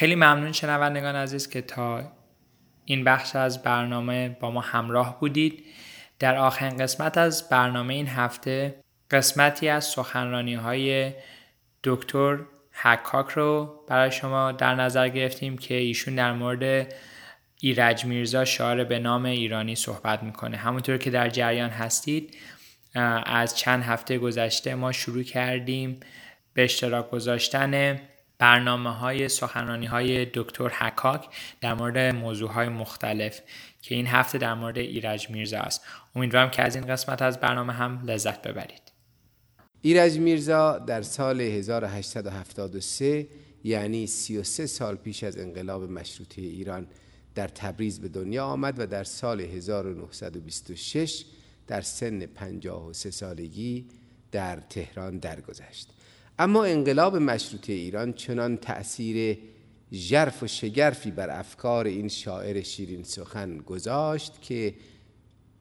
خیلی ممنون شنوندگان عزیز که تا این بخش از برنامه با ما همراه بودید. در آخرین قسمت از برنامه این هفته قسمتی از سخنرانی های دکتر حکاک رو برای شما در نظر گرفتیم که ایشون در مورد ایرج میرزا شعار به نام ایرانی صحبت می‌کنه. همونطور که در جریان هستید از چند هفته گذشته ما شروع کردیم به اشتراک گذاشتن برنامه های سخنرانی های دکتر حکاک در مورد موضوع های مختلف که این هفته در مورد ایرج میرزا است. امیدوارم که از این قسمت از برنامه هم لذت ببرید. ایرج میرزا در سال 1873 یعنی 33 سال پیش از انقلاب مشروطه ایران در تبریز به دنیا آمد و در سال 1926 در سن 53 سالگی در تهران درگذشت. اما انقلاب مشروطه ایران چنان تأثیر ژرف و شگرفی بر افکار این شاعر شیرین سخن گذاشت که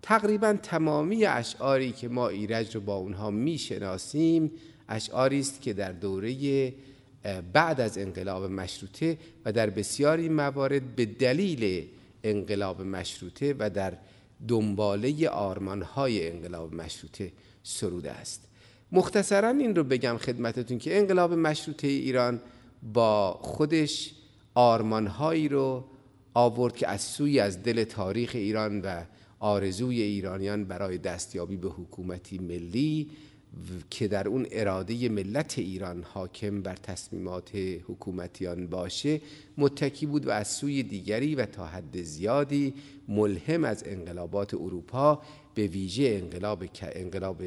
تقریبا تمامی اشعاری که ما ایرج رو با اونها می‌شناسیم اشعاری است که در دوره بعد از انقلاب مشروطه و در بسیاری موارد به دلیل انقلاب مشروطه و در دنباله آرمانهای انقلاب مشروطه سروده است. مختصرا این رو بگم خدمتتون که انقلاب مشروطه ایران با خودش آرمانهایی رو آورد که از سوی از دل تاریخ ایران و آرزوی ایرانیان برای دستیابی به حکومتی ملی که در اون اراده ملت ایران حاکم بر تصمیمات حکومتیان باشه متکی بود و از سوی دیگری و تا حد زیادی ملهم از انقلابات اروپا به ویژه انقلاب انقلاب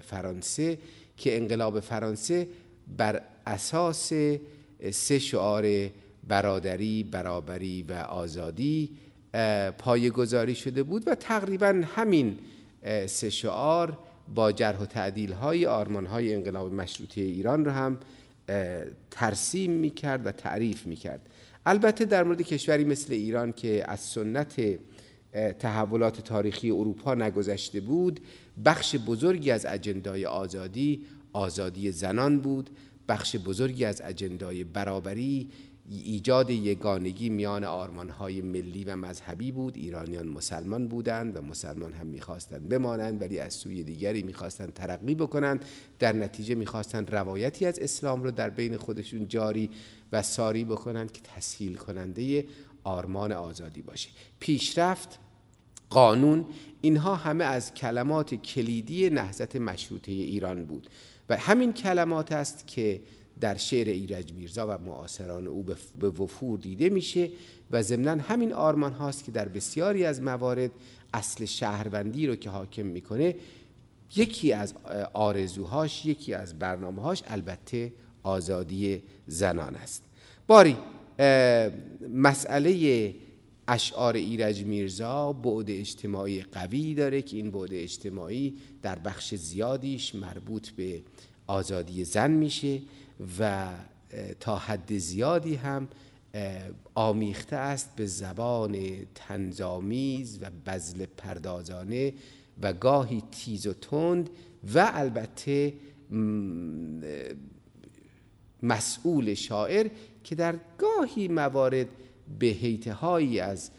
فرانسه که انقلاب فرانسه بر اساس سه شعار برادری، برابری و آزادی گذاری شده بود و تقریبا همین سه شعار با جرح و تعدیل های آرمان های انقلاب مشروطه ایران رو هم ترسیم می کرد و تعریف می کرد البته در مورد کشوری مثل ایران که از سنت تحولات تاریخی اروپا نگذشته بود. بخش بزرگی از اجندای آزادی آزادی زنان بود. بخش بزرگی از اجندای برابری ایجاد یگانگی میان آرمانهای ملی و مذهبی بود. ایرانیان مسلمان بودند و مسلمان هم می‌خواستند بمانند ولی از سوی دیگری می‌خواستند ترقی بکنند. در نتیجه می‌خواستند روایتی از اسلام رو در بین خودشون جاری و ساری بکنند که تسهیل کننده آرمان آزادی باشه. پیشرفت قانون اینها همه از کلمات کلیدی نهضت مشروطه ایران بود. و همین کلمات است که در شعر ایرج میرزا و معاصران او به وفور دیده میشه و ضمنا همین آرمان هاست که در بسیاری از موارد اصل شهروندی رو که حاکم می‌کنه یکی از آرزوهاش یکی از برنامههاش البته آزادی زنان است. باری مسئله اشعار ایرج میرزا بعد اجتماعی قوی داره که این بعد اجتماعی در بخش زیادیش مربوط به آزادی زن میشه و تا حد زیادی هم آمیخته است به زبان تنظامیز و بزل پردازانه و گاهی تیز و تند و البته مسئول شاعر که در گاهی موارد به هایی از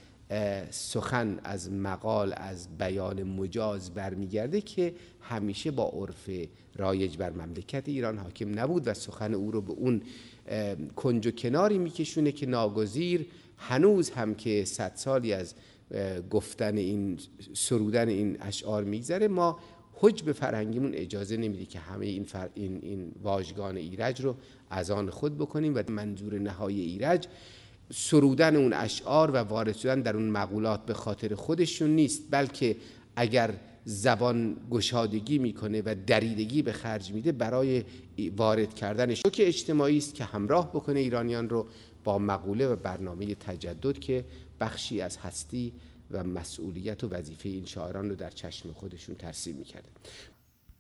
سخن از مقال از بیان مجاز برمیگرده که همیشه با عرف رایج بر مملکت ایران حاکم نبود و سخن او رو به اون کنج و کناری میکشونه که ناگزیر هنوز هم که صد سالی از گفتن این سرودن این اشعار میگذره ما حجب فرهنگیمون اجازه نمیده که همه این, این, این واژگان ایرج رو از آن خود بکنیم و منظور نهای ایرج سرودن اون اشعار و وارد شدن در اون مقولات به خاطر خودشون نیست بلکه اگر زبان گشادگی می‌کنه و دریدگی به خرج میده برای وارد کردن شوک اجتماعی است که همراه بکنه ایرانیان رو با مقوله و برنامه تجدد که بخشی از هستی و مسئولیت و وظیفه این شاعران رو در چشم خودشون ترسیم می‌کرده.